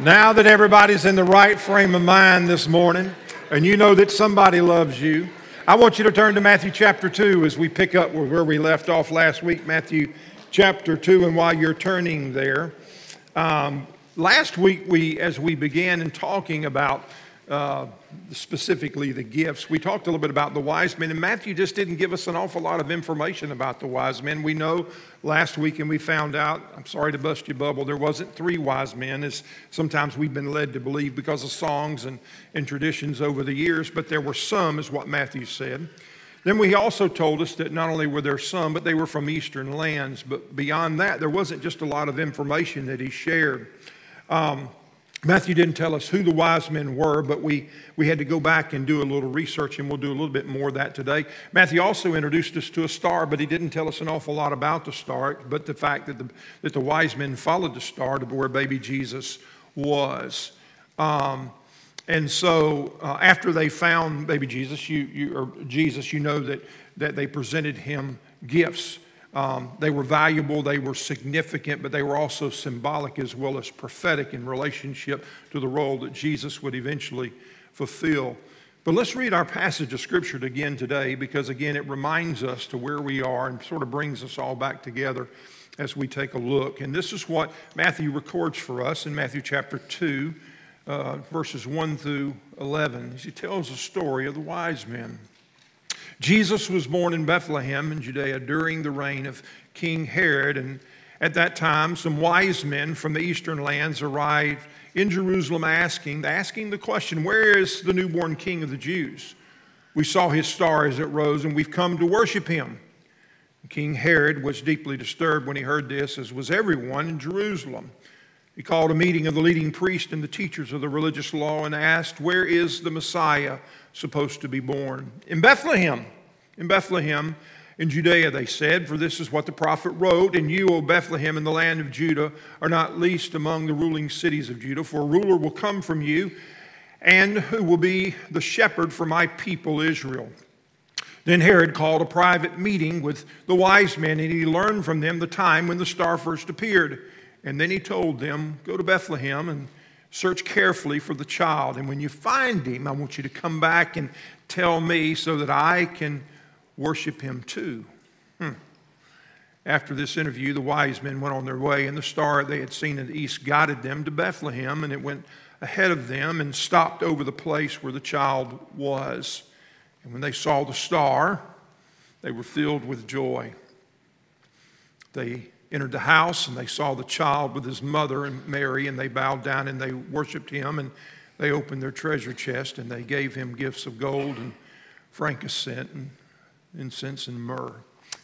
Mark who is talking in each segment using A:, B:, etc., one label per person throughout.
A: Now that everybody's in the right frame of mind this morning, and you know that somebody loves you, I want you to turn to Matthew chapter 2 as we pick up where we left off last week, Matthew chapter 2. And while you're turning there, um, last week, we, as we began in talking about uh, specifically the gifts. We talked a little bit about the wise men, and Matthew just didn't give us an awful lot of information about the wise men. We know last week, and we found out, I'm sorry to bust your bubble, there wasn't three wise men, as sometimes we've been led to believe because of songs and, and traditions over the years, but there were some, is what Matthew said. Then we also told us that not only were there some, but they were from eastern lands. But beyond that, there wasn't just a lot of information that he shared. Um, Matthew didn't tell us who the wise men were, but we, we had to go back and do a little research, and we'll do a little bit more of that today. Matthew also introduced us to a star, but he didn't tell us an awful lot about the star, but the fact that the, that the wise men followed the star to where baby Jesus was. Um, and so uh, after they found baby Jesus, you, you, or Jesus, you know that, that they presented him gifts. Um, they were valuable, they were significant, but they were also symbolic as well as prophetic in relationship to the role that Jesus would eventually fulfill. But let's read our passage of Scripture again today because, again, it reminds us to where we are and sort of brings us all back together as we take a look. And this is what Matthew records for us in Matthew chapter 2, uh, verses 1 through 11. He tells the story of the wise men. Jesus was born in Bethlehem in Judea during the reign of King Herod, and at that time, some wise men from the eastern lands arrived in Jerusalem asking, asking the question, Where is the newborn king of the Jews? We saw his star as it rose, and we've come to worship him. King Herod was deeply disturbed when he heard this, as was everyone in Jerusalem. He called a meeting of the leading priests and the teachers of the religious law and asked, Where is the Messiah supposed to be born? In Bethlehem. In Bethlehem, in Judea, they said, For this is what the prophet wrote, And you, O Bethlehem, in the land of Judah, are not least among the ruling cities of Judah, for a ruler will come from you, and who will be the shepherd for my people Israel. Then Herod called a private meeting with the wise men, and he learned from them the time when the star first appeared. And then he told them, Go to Bethlehem and search carefully for the child. And when you find him, I want you to come back and tell me so that I can worship him too. Hmm. After this interview, the wise men went on their way, and the star they had seen in the east guided them to Bethlehem, and it went ahead of them and stopped over the place where the child was. And when they saw the star, they were filled with joy. They entered the house and they saw the child with his mother and Mary, and they bowed down and they worshiped him. And they opened their treasure chest and they gave him gifts of gold and frankincense and incense and myrrh.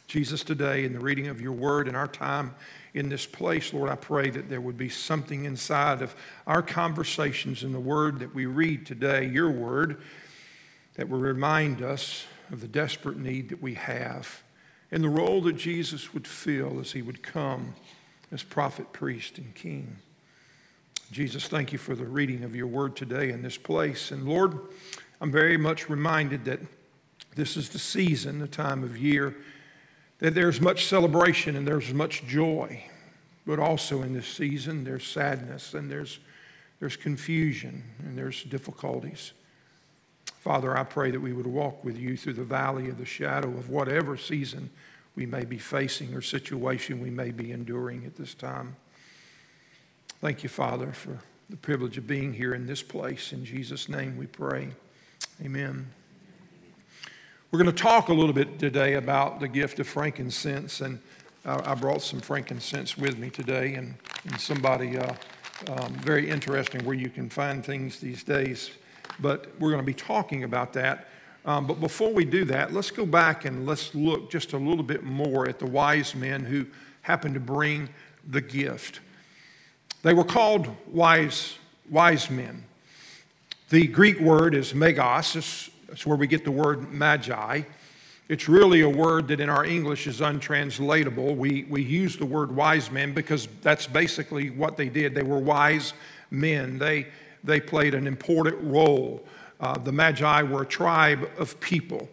A: Jesus, today, in the reading of your word and our time in this place, Lord, I pray that there would be something inside of our conversations in the word that we read today, your word, that will remind us of the desperate need that we have and the role that Jesus would fill as he would come as prophet, priest, and king. Jesus, thank you for the reading of your word today in this place. And Lord, I'm very much reminded that this is the season, the time of year, that there's much celebration and there's much joy. But also in this season, there's sadness and there's, there's confusion and there's difficulties. Father, I pray that we would walk with you through the valley of the shadow of whatever season we may be facing or situation we may be enduring at this time. Thank you, Father, for the privilege of being here in this place. In Jesus' name we pray. Amen. We're going to talk a little bit today about the gift of frankincense, and I brought some frankincense with me today, and, and somebody uh, um, very interesting where you can find things these days but we're going to be talking about that. Um, but before we do that, let's go back and let's look just a little bit more at the wise men who happened to bring the gift. They were called wise, wise men. The Greek word is megas, that's where we get the word magi. It's really a word that in our English is untranslatable. We, we use the word wise men because that's basically what they did. They were wise men. They, they played an important role. Uh, the Magi were a tribe of people.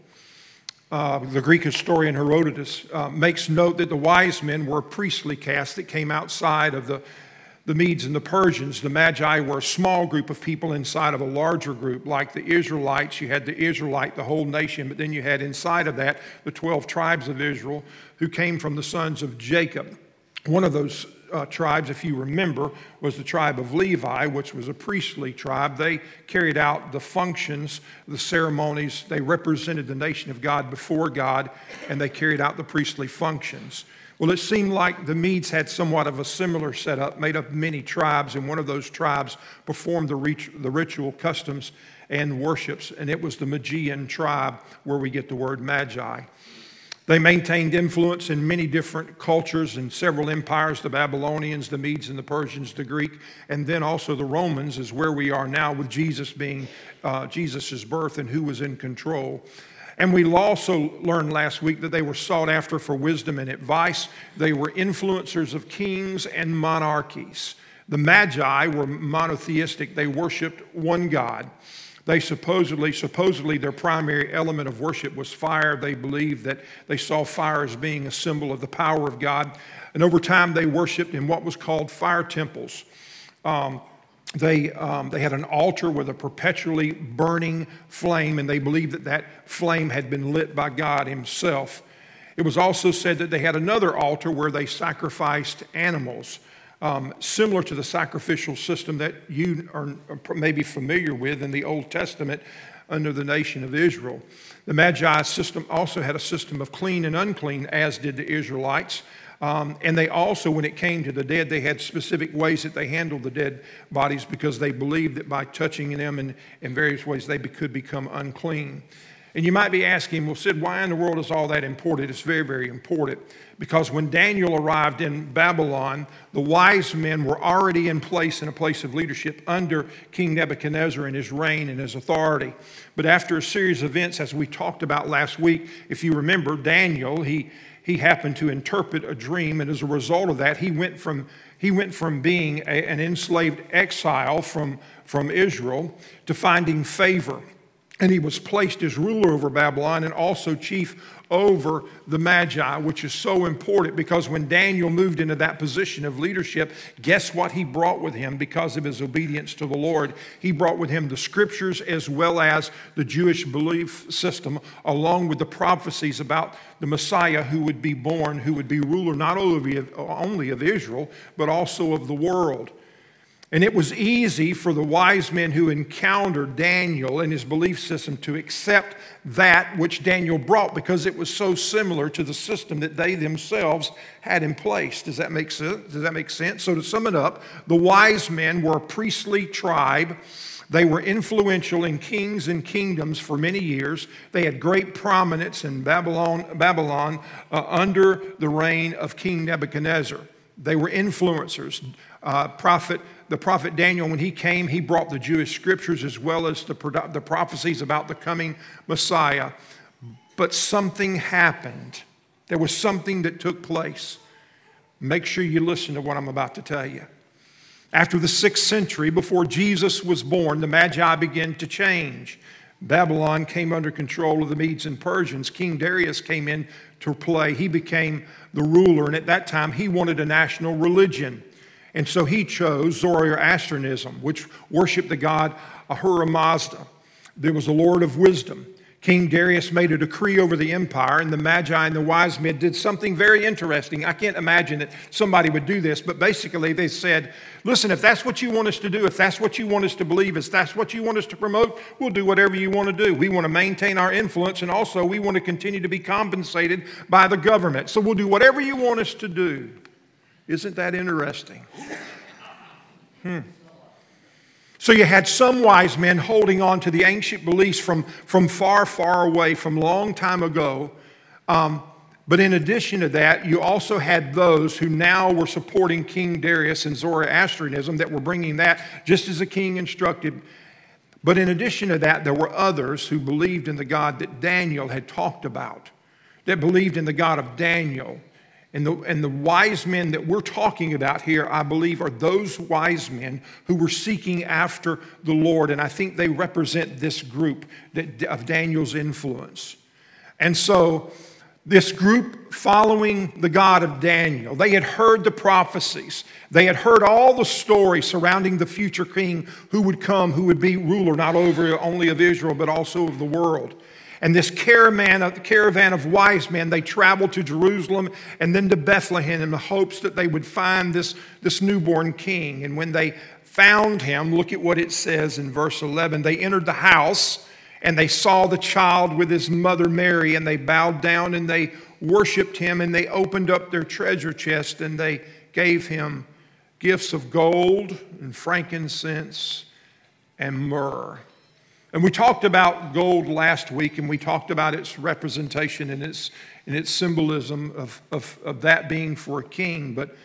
A: Uh, the Greek historian Herodotus uh, makes note that the wise men were a priestly caste that came outside of the, the Medes and the Persians, the Magi were a small group of people inside of a larger group. Like the Israelites, you had the Israelite, the whole nation, but then you had inside of that the 12 tribes of Israel who came from the sons of Jacob. One of those uh, tribes, if you remember, was the tribe of Levi, which was a priestly tribe. They carried out the functions, the ceremonies. They represented the nation of God before God, and they carried out the priestly functions. Well, it seemed like the Medes had somewhat of a similar setup, made up many tribes, and one of those tribes performed the, rit- the ritual customs and worships, and it was the Magian tribe where we get the word Magi. They maintained influence in many different cultures and several empires the Babylonians, the Medes, and the Persians, the Greek, and then also the Romans, is where we are now with Jesus being uh, Jesus' birth and who was in control. And we also learned last week that they were sought after for wisdom and advice. They were influencers of kings and monarchies. The Magi were monotheistic, they worshiped one God. They supposedly, supposedly, their primary element of worship was fire. They believed that they saw fire as being a symbol of the power of God. And over time, they worshiped in what was called fire temples. Um, they, um, they had an altar with a perpetually burning flame, and they believed that that flame had been lit by God Himself. It was also said that they had another altar where they sacrificed animals um, similar to the sacrificial system that you are maybe familiar with in the Old Testament under the nation of Israel. The Magi system also had a system of clean and unclean, as did the Israelites. Um, and they also, when it came to the dead, they had specific ways that they handled the dead bodies because they believed that by touching them in, in various ways, they could become unclean. And you might be asking, well, Sid, why in the world is all that important? It's very, very important because when Daniel arrived in Babylon, the wise men were already in place in a place of leadership under King Nebuchadnezzar and his reign and his authority. But after a series of events, as we talked about last week, if you remember, Daniel, he, he happened to interpret a dream, and as a result of that, he went from, he went from being a, an enslaved exile from, from Israel to finding favor and he was placed as ruler over Babylon and also chief over the Magi, which is so important because when Daniel moved into that position of leadership, guess what he brought with him because of his obedience to the Lord? He brought with him the scriptures as well as the Jewish belief system, along with the prophecies about the Messiah who would be born, who would be ruler not only of, Israel, but also of the world. And it was easy for the wise men who encountered Daniel and his belief system to accept that which Daniel brought because it was so similar to the system that they themselves had in place. Does that make sense? Does that make sense? So to sum it up, the wise men were a priestly tribe. They were influential in kings and kingdoms for many years. They had great prominence in Babylon, Babylon uh, under the reign of King Nebuchadnezzar. They were influencers. Uh, prophet the prophet Daniel, when he came, he brought the Jewish scriptures as well as the, the prophecies about the coming Messiah. But something happened. There was something that took place. Make sure you listen to what I'm about to tell you. After the sixth century, before Jesus was born, the Magi began to change. Babylon came under control of the Medes and Persians. King Darius came in to play. He became the ruler, and at that time, he wanted a national religion. And so he chose Zoroastrianism, which worshiped the god Ahura Mazda. There was a Lord of wisdom. King Darius made a decree over the empire, and the Magi and the wise men did something very interesting. I can't imagine that somebody would do this, but basically they said, Listen, if that's what you want us to do, if that's what you want us to believe, if that's what you want us to promote, we'll do whatever you want to do. We want to maintain our influence, and also we want to continue to be compensated by the government. So we'll do whatever you want us to do. Isn't that interesting? Hmm. So you had some wise men holding on to the ancient beliefs from, from far, far away, from long time ago. Um, but in addition to that, you also had those who now were supporting King Darius and Zoroastrianism that were bringing that just as the king instructed. But in addition to that, there were others who believed in the God that Daniel had talked about, that believed in the God of Daniel. And the, and the wise men that we're talking about here, I believe, are those wise men who were seeking after the Lord. And I think they represent this group that, of Daniel's influence. And so this group following the God of Daniel, they had heard the prophecies. They had heard all the stories surrounding the future king who would come, who would be ruler not over only of Israel, but also of the world. And this caravan, a uh, caravan of wise men, they traveled to Jerusalem and then to Bethlehem in the hopes that they would find this, this newborn king. And when they found him, look at what it says in verse 11. They entered the house and they saw the child with his mother Mary, and they bowed down and they worshiped him, and they opened up their treasure chest and they gave him gifts of gold and frankincense and myrrh. And we talked about gold last week, and we talked about its representation and its, and its symbolism of, of, of that being for a king. But,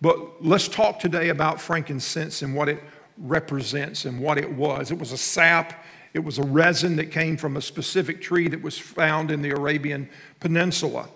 A: but let's talk today about frankincense and what it represents and what it was. It was a sap it was a resin that came from a specific tree that was found in the Arabian Peninsula.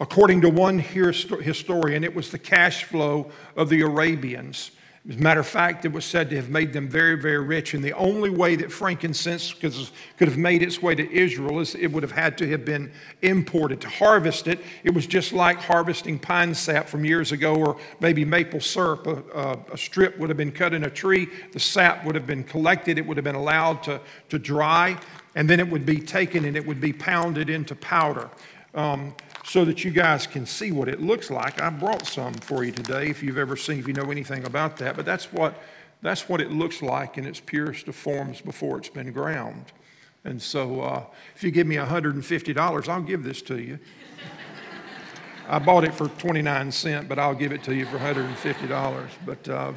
A: According to one historian, it was the cash flow of the Arabians. As a matter of fact, it was said to have made them very, very rich. And the only way that frankincense could have made its way to Israel is it would have had to have been imported. To harvest it, it was just like harvesting pine sap from years ago or maybe maple syrup. A, a, strip would have been cut in a tree, the sap would have been collected, it would have been allowed to, to dry, and then it would be taken and it would be pounded into powder. Um, so that you guys can see what it looks like. I brought some for you today if you've ever seen, if you know anything about that. But that's what, that's what it looks like in its purest of forms before it's been ground. And so uh, if you give me $150, I'll give this to you. I bought it for 29 cents, but I'll give it to you for $150. But, uh,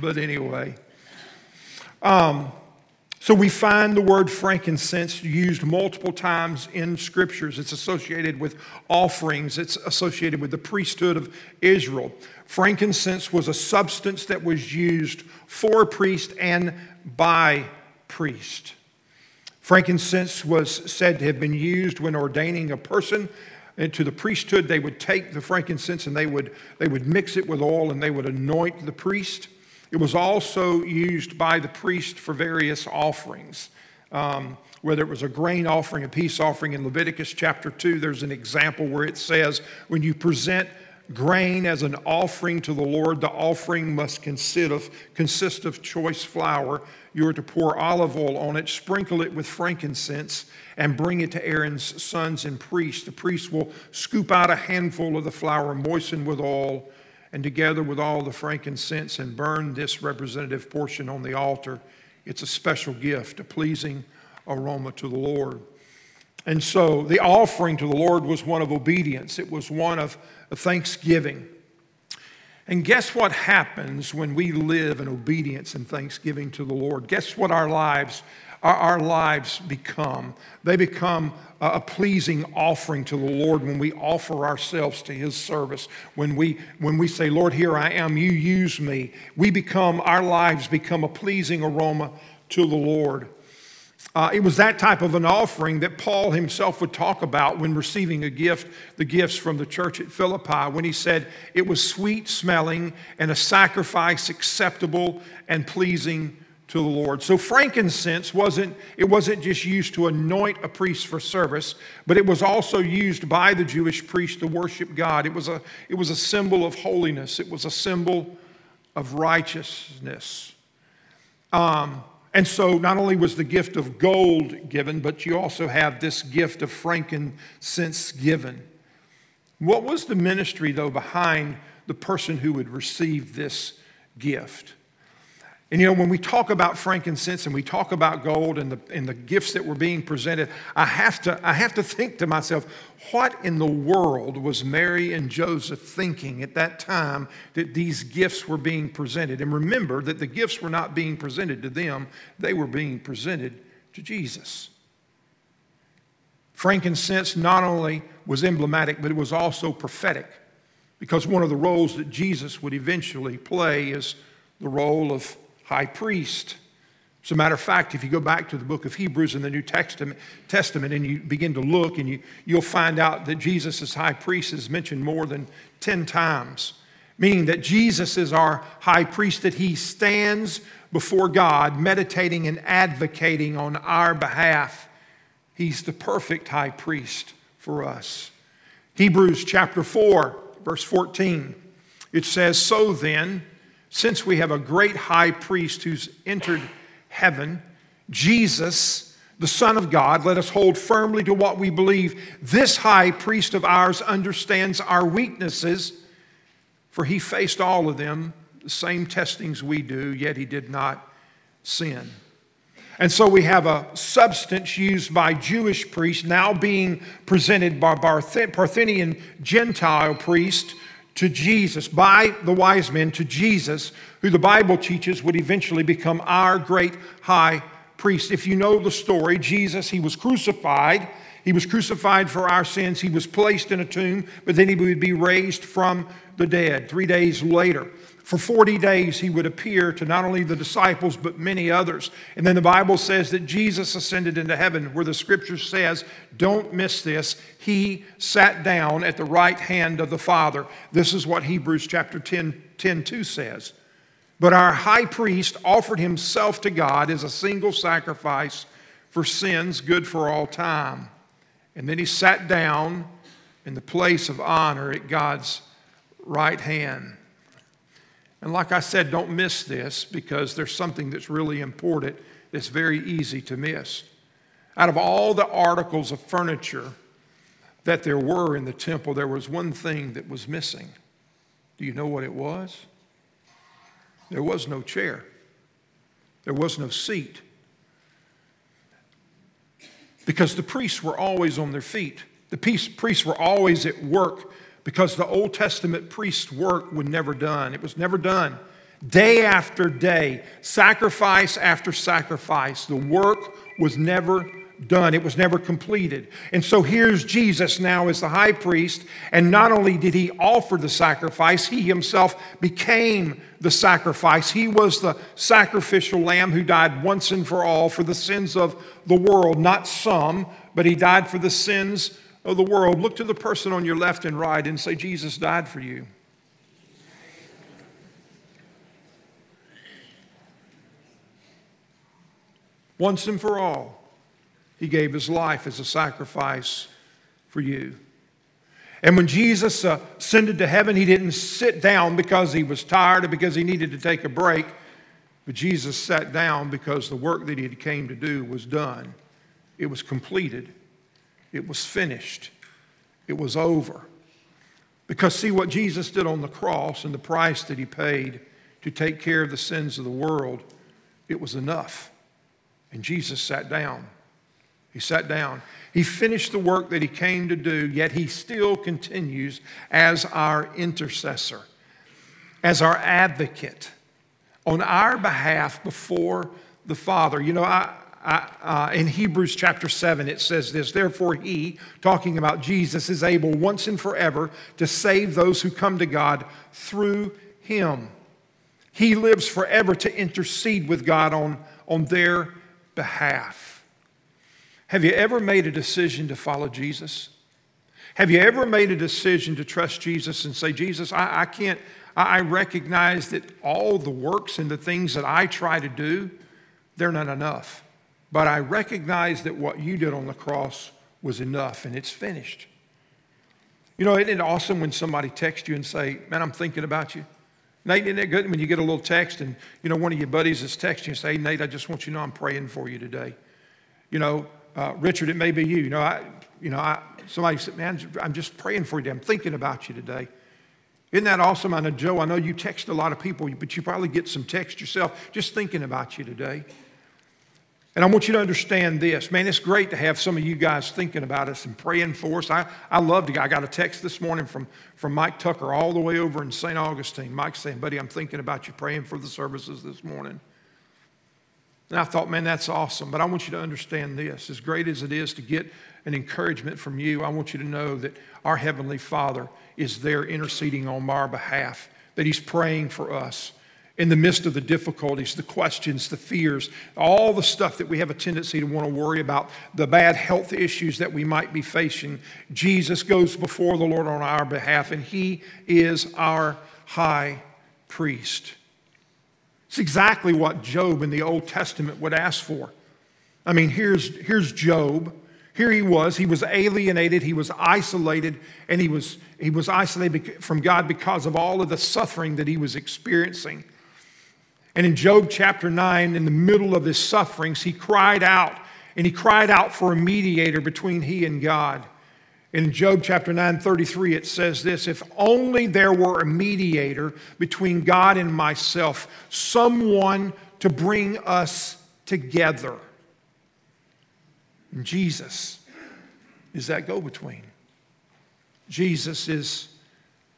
A: but anyway. Um, so we find the word frankincense used multiple times in scriptures. It's associated with offerings, it's associated with the priesthood of Israel. Frankincense was a substance that was used for priest and by priest. Frankincense was said to have been used when ordaining a person into the priesthood. They would take the frankincense and they would, they would mix it with oil and they would anoint the priest. It was also used by the priest for various offerings. Um, whether it was a grain offering, a peace offering in Leviticus chapter 2, there's an example where it says, when you present grain as an offering to the Lord, the offering must consist of, consist of choice flour. You are to pour olive oil on it, sprinkle it with frankincense, and bring it to Aaron's sons and priests. The priest will scoop out a handful of the flour, moisten with oil, and together with all the frankincense and burn this representative portion on the altar. It's a special gift, a pleasing aroma to the Lord. And so the offering to the Lord was one of obedience, it was one of thanksgiving. And guess what happens when we live in obedience and thanksgiving to the Lord? Guess what our lives our, our lives become. They become a pleasing offering to the Lord when we offer ourselves to His service. When we, when we say, Lord, here I am, you use me, we become, our lives become a pleasing aroma to the Lord. Uh, it was that type of an offering that Paul himself would talk about when receiving a gift, the gifts from the church at Philippi, when he said it was sweet smelling and a sacrifice acceptable and pleasing to the Lord. So frankincense wasn't it wasn't just used to anoint a priest for service, but it was also used by the Jewish priest to worship God. It was a it was a symbol of holiness. It was a symbol of righteousness. Um, and so not only was the gift of gold given, but you also have this gift of frankincense given. What was the ministry, though, behind the person who would receive this gift? And you know, when we talk about frankincense and we talk about gold and the, and the gifts that were being presented, I have, to, I have to think to myself, what in the world was Mary and Joseph thinking at that time that these gifts were being presented? And remember that the gifts were not being presented to them, they were being presented to Jesus. Frankincense not only was emblematic, but it was also prophetic because one of the roles that Jesus would eventually play is the role of high priest. As a matter of fact, if you go back to the book of Hebrews in the New Testament, Testament and you begin to look, and you, you'll find out that Jesus as high priest is mentioned more than 10 times, meaning that Jesus is our high priest, that he stands before God, meditating and advocating on our behalf. He's the perfect high priest for us. Hebrews chapter 4, verse 14, it says, So then, since we have a great high priest who's entered heaven, Jesus, the Son of God, let us hold firmly to what we believe. This high priest of ours understands our weaknesses, for he faced all of them, the same testings we do, yet he did not sin. And so we have a substance used by Jewish priests now being presented by Parthian Gentile priest to Jesus, by the wise men to Jesus, who the Bible teaches would eventually become our great high priest. If you know the story, Jesus, he was crucified. He was crucified for our sins. He was placed in a tomb, but then he would be raised from the dead three days later. For 40 days, he would appear to not only the disciples, but many others. And then the Bible says that Jesus ascended into heaven, where the scripture says, don't miss this, he sat down at the right hand of the Father. This is what Hebrews chapter 10, 10 2 says. But our high priest offered himself to God as a single sacrifice for sins, good for all time. And then he sat down in the place of honor at God's right hand. And like I said, don't miss this because there's something that's really important that's very easy to miss. Out of all the articles of furniture that there were in the temple, there was one thing that was missing. Do you know what it was? There was no chair, there was no seat. Because the priests were always on their feet. The priests were always at work because the Old Testament priest's work was never done. It was never done. Day after day, sacrifice after sacrifice, the work was never done. It was never completed. And so here's Jesus now as the high priest. And not only did he offer the sacrifice, he himself became the sacrifice. He was the sacrificial lamb who died once and for all for the sins of the world, not some, but he died for the sins of the world, look to the person on your left and right and say, Jesus died for you. Once and for all, he gave his life as a sacrifice for you. And when Jesus uh, ascended to heaven, he didn't sit down because he was tired or because he needed to take a break, but Jesus sat down because the work that he came to do was done. It was completed. It was finished. It was over. Because, see, what Jesus did on the cross and the price that he paid to take care of the sins of the world, it was enough. And Jesus sat down. He sat down. He finished the work that he came to do, yet he still continues as our intercessor, as our advocate on our behalf before the Father. You know, I, uh, in Hebrews chapter 7, it says this Therefore, he, talking about Jesus, is able once and forever to save those who come to God through him. He lives forever to intercede with God on, on their behalf. Have you ever made a decision to follow Jesus? Have you ever made a decision to trust Jesus and say, Jesus, I, I can't, I recognize that all the works and the things that I try to do, they're not enough. But I recognize that what you did on the cross was enough and it's finished. You know, isn't it awesome when somebody texts you and say, man, I'm thinking about you? Nate, isn't it good when you get a little text and, you know, one of your buddies is texting you and say, Nate, I just want you to know I'm praying for you today. You know, uh, Richard, it may be you. You know, I, you know, I, somebody said, man, I'm just praying for you. today. I'm thinking about you today. Isn't that awesome? I know, Joe, I know you text a lot of people, but you probably get some text yourself just thinking about you today. And I want you to understand this. Man, it's great to have some of you guys thinking about us and praying for us. I, I love to. I got a text this morning from, from Mike Tucker all the way over in St. Augustine. Mike saying, buddy, I'm thinking about you praying for the services this morning. And I thought, man, that's awesome. But I want you to understand this. As great as it is to get an encouragement from you, I want you to know that our Heavenly Father is there interceding on our behalf, that He's praying for us in the midst of the difficulties, the questions, the fears, all the stuff that we have a tendency to want to worry about, the bad health issues that we might be facing, Jesus goes before the Lord on our behalf, and He is our high priest. It's exactly what Job in the Old Testament would ask for. I mean, here's, here's Job. Here he was, he was alienated, he was isolated, and he was, he was isolated from God because of all of the suffering that he was experiencing. And in Job chapter 9, in the middle of his sufferings, he cried out, and he cried out for a mediator between he and God. In Job chapter 9, 33, it says this If only there were a mediator between God and myself, someone to bring us together. And Jesus is that go between. Jesus is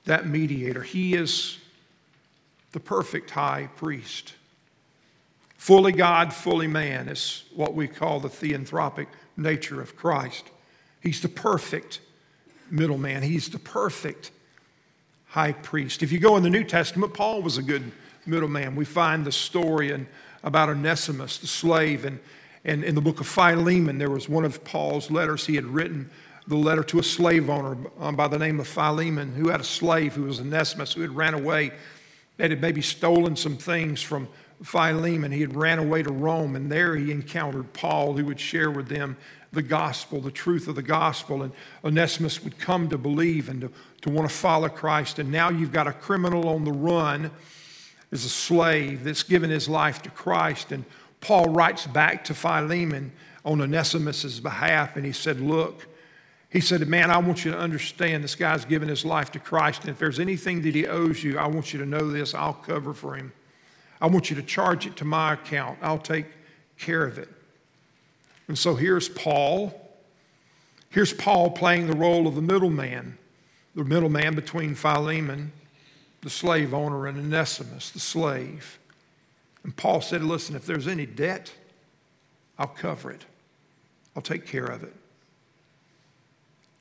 A: that mediator. He is the perfect high priest. Fully God, fully man is what we call the theanthropic nature of Christ. He's the perfect middleman, he's the perfect high priest. If you go in the New Testament, Paul was a good middleman. We find the story in, about Onesimus, the slave, and and in the book of Philemon, there was one of Paul's letters he had written, the letter to a slave owner um, by the name of Philemon, who had a slave who was Onesimus, who had ran away, that had maybe stolen some things from Philemon. He had ran away to Rome, and there he encountered Paul, who would share with them the gospel, the truth of the gospel. And Onesimus would come to believe and to, to want to follow Christ. And now you've got a criminal on the run as a slave that's given his life to Christ. And Paul writes back to Philemon on Onesimus' behalf, and he said, Look, he said, Man, I want you to understand this guy's given his life to Christ, and if there's anything that he owes you, I want you to know this. I'll cover for him. I want you to charge it to my account. I'll take care of it. And so here's Paul. Here's Paul playing the role of the middleman, the middleman between Philemon, the slave owner, and Onesimus, the slave. And Paul said, Listen, if there's any debt, I'll cover it, I'll take care of it.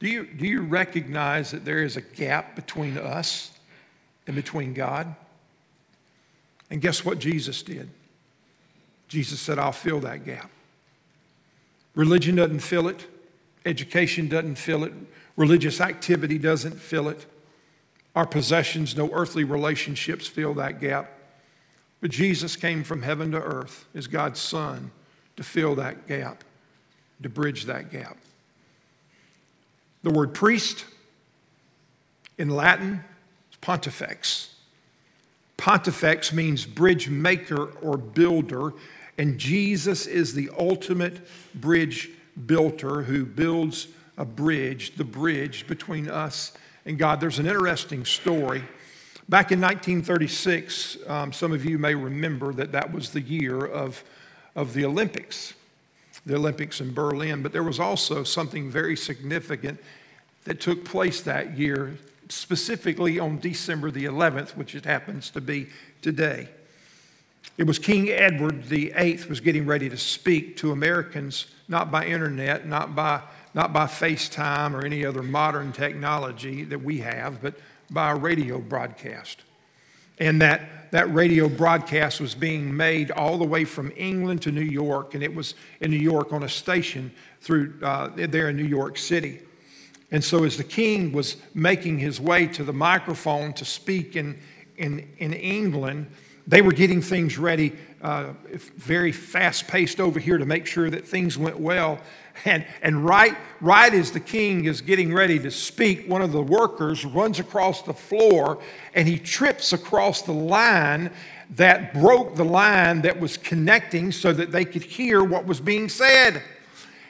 A: Do you, do you recognize that there is a gap between us and between God? And guess what Jesus did? Jesus said, I'll fill that gap. Religion doesn't fill it, education doesn't fill it, religious activity doesn't fill it. Our possessions, no earthly relationships fill that gap. But Jesus came from heaven to earth as God's Son to fill that gap, to bridge that gap. The word priest in Latin is pontifex. Pontifex means bridge maker or builder, and Jesus is the ultimate bridge builder who builds a bridge, the bridge between us and God. There's an interesting story Back in 1936, um, some of you may remember that that was the year of, of the Olympics, the Olympics in Berlin. But there was also something very significant that took place that year, specifically on December the 11th, which it happens to be today. It was King Edward VIII was getting ready to speak to Americans, not by internet, not by, not by FaceTime or any other modern technology that we have, but by a radio broadcast. And that, that radio broadcast was being made all the way from England to New York, and it was in New York on a station through uh, there in New York City. And so, as the king was making his way to the microphone to speak in, in, in England, they were getting things ready uh, very fast paced over here to make sure that things went well. And, and right, right as the king is getting ready to speak, one of the workers runs across the floor and he trips across the line that broke the line that was connecting so that they could hear what was being said.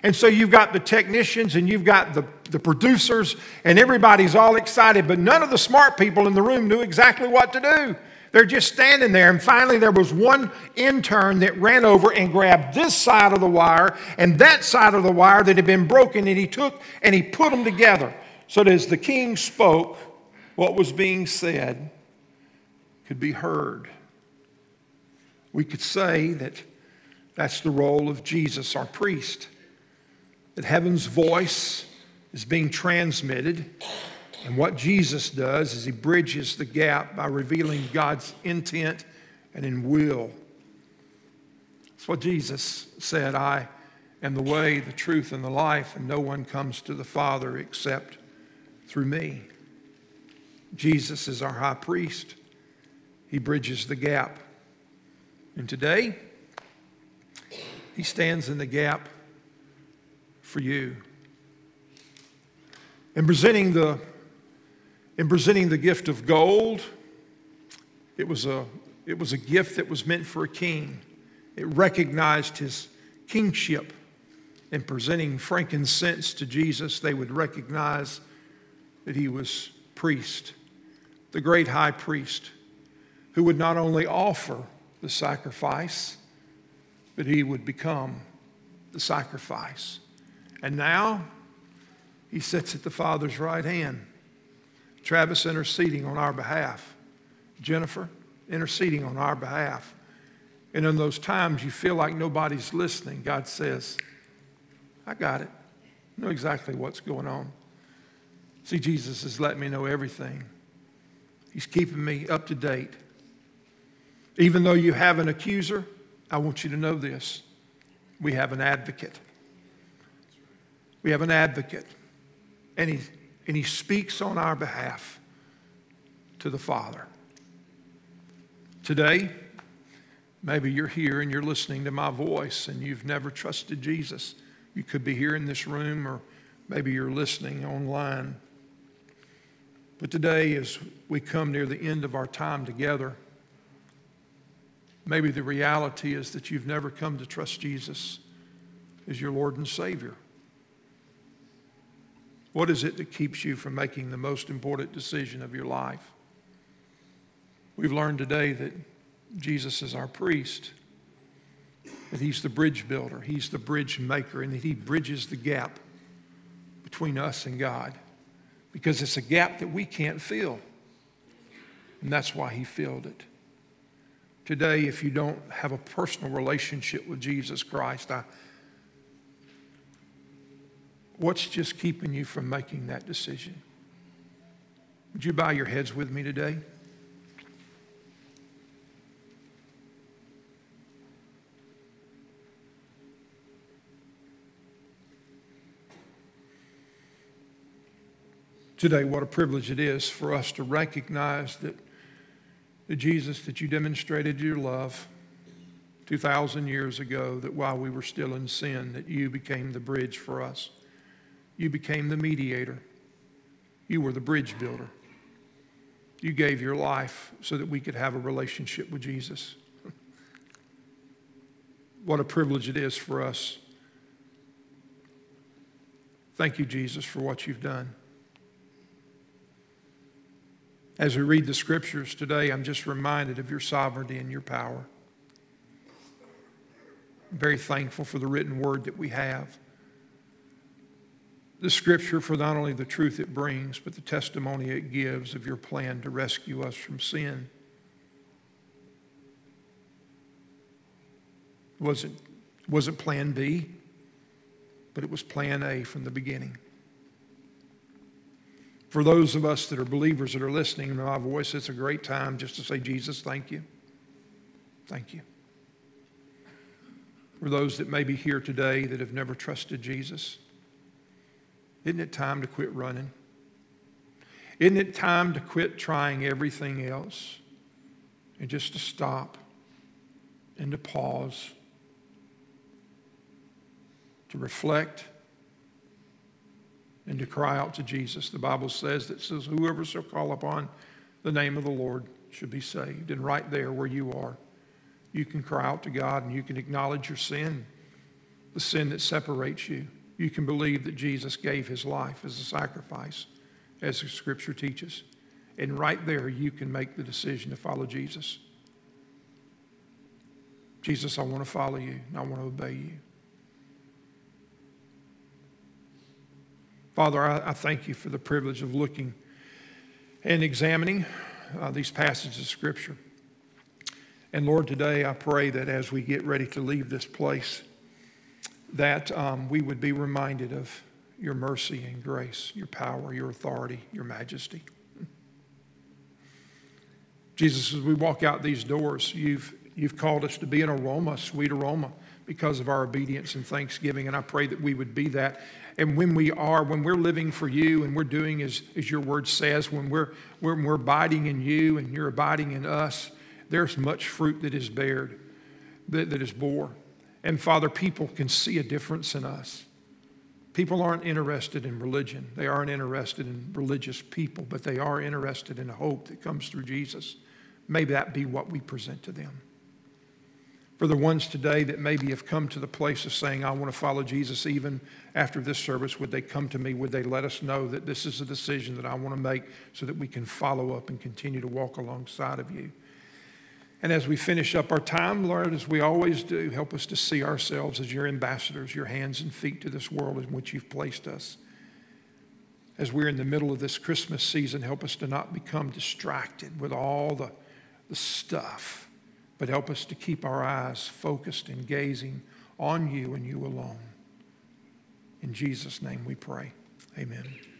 A: And so you've got the technicians and you've got the, the producers, and everybody's all excited, but none of the smart people in the room knew exactly what to do. They're just standing there. And finally, there was one intern that ran over and grabbed this side of the wire and that side of the wire that had been broken, and he took and he put them together so that as the king spoke, what was being said could be heard. We could say that that's the role of Jesus, our priest, that heaven's voice is being transmitted and what Jesus does is he bridges the gap by revealing God's intent and in will. That's what Jesus said I am the way, the truth, and the life, and no one comes to the Father except through me. Jesus is our high priest, he bridges the gap. And today, he stands in the gap for you In presenting the, in presenting the gift of gold, it was, a, it was a gift that was meant for a king. It recognized his kingship. In presenting frankincense to Jesus, they would recognize that he was priest, the great high priest, who would not only offer the sacrifice, but he would become the sacrifice. And now he sits at the Father's right hand. Travis interceding on our behalf. Jennifer interceding on our behalf. And in those times you feel like nobody's listening, God says, I got it. I know exactly what's going on. See, Jesus has let me know everything. He's keeping me up to date. Even though you have an accuser, I want you to know this. We have an advocate. We have an advocate. And he, and he speaks on our behalf to the Father. Today, maybe you're here and you're listening to my voice and you've never trusted Jesus. You could be here in this room or maybe you're listening online. But today, as we come near the end of our time together, maybe the reality is that you've never come to trust Jesus as your Lord and Savior. What is it that keeps you from making the most important decision of your life? We've learned today that Jesus is our priest, that he's the bridge builder, he's the bridge maker, and that he bridges the gap between us and God because it's a gap that we can't fill. And that's why he filled it. Today, if you don't have a personal relationship with Jesus Christ, I, what's just keeping you from making that decision? Would you bow your heads with me today? today what a privilege it is for us to recognize that the Jesus that you demonstrated your love 2,000 years ago, that while we were still in sin, that you became the bridge for us. You became the mediator. You were the bridge builder. You gave your life so that we could have a relationship with Jesus. what a privilege it is for us. Thank you, Jesus, for what you've done. As we read the scriptures today, I'm just reminded of your sovereignty and your power. I'm very thankful for the written word that we have. The scripture for not only the truth it brings, but the testimony it gives of your plan to rescue us from sin. Was it, was it plan B? But it was plan A from the beginning. For those of us that are believers that are listening to my voice, it's a great time just to say, Jesus, thank you. Thank you. For those that may be here today that have never trusted Jesus, isn't it time to quit running? Isn't it time to quit trying everything else and just to stop and to pause, to reflect? and to cry out to Jesus. The Bible says that says, Whoever shall call upon the name of the Lord should be saved. And right there where you are, you can cry out to God and you can acknowledge your sin, the sin that separates you. You can believe that Jesus gave his life as a sacrifice, as the scripture teaches. And right there, you can make the decision to follow Jesus. Jesus, I want to follow you and I want to obey you. Father, I, I thank you for the privilege of looking and examining uh, these passages of Scripture. And Lord, today I pray that as we get ready to leave this place, that um, we would be reminded of your mercy and grace, your power, your authority, your majesty. Jesus, as we walk out these doors, you've, you've called us to be an aroma, sweet aroma, because of our obedience and thanksgiving. And I pray that we would be that and when we are, when we're living for you and we're doing as, as your word says, when we're, when we're abiding in you and you're abiding in us, there's much fruit that is bared, that, that is bore. And Father, people can see a difference in us. People aren't interested in religion. They aren't interested in religious people, but they are interested in hope that comes through Jesus. May that be what we present to them. For the ones today that maybe have come to the place of saying, I want to follow Jesus even after this service, would they come to me? Would they let us know that this is a decision that I want to make so that we can follow up and continue to walk alongside of you? And as we finish up our time, Lord, as we always do, help us to see ourselves as your ambassadors, your hands and feet to this world in which you've placed us. As we're in the middle of this Christmas season, help us to not become distracted with all the, the stuff, but help us to keep our eyes focused and gazing on you and you alone. In Jesus' name we pray. Amen.